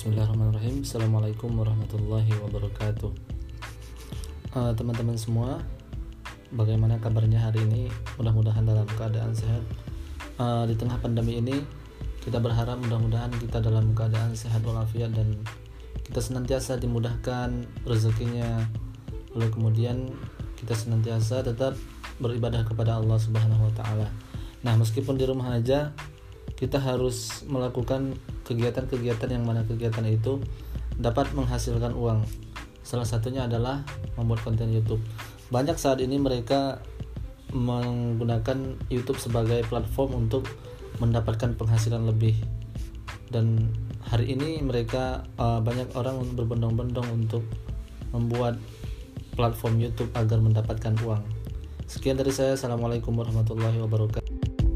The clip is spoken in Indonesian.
Bismillahirrahmanirrahim. Assalamualaikum warahmatullahi wabarakatuh. Uh, Teman-teman semua Bagaimana kabarnya hari ini? Mudah-mudahan dalam keadaan sehat. Uh, Di tengah pandemi ini Kita berharap mudah-mudahan kita dalam keadaan sehat walafiat Dan kita senantiasa dimudahkan rezekinya. Lalu kemudian kita senantiasa tetap beribadah kepada Allah Subhanahu wa taala. Nah, meskipun di rumah aja kita harus melakukan kegiatan-kegiatan yang mana kegiatan itu dapat menghasilkan uang. Salah satunya adalah membuat konten YouTube. Banyak saat ini mereka menggunakan YouTube sebagai platform untuk mendapatkan penghasilan lebih. Dan hari ini mereka uh, banyak orang berbondong-bondong untuk membuat platform YouTube agar mendapatkan uang. Sekian dari saya. Assalamualaikum warahmatullahi wabarakatuh.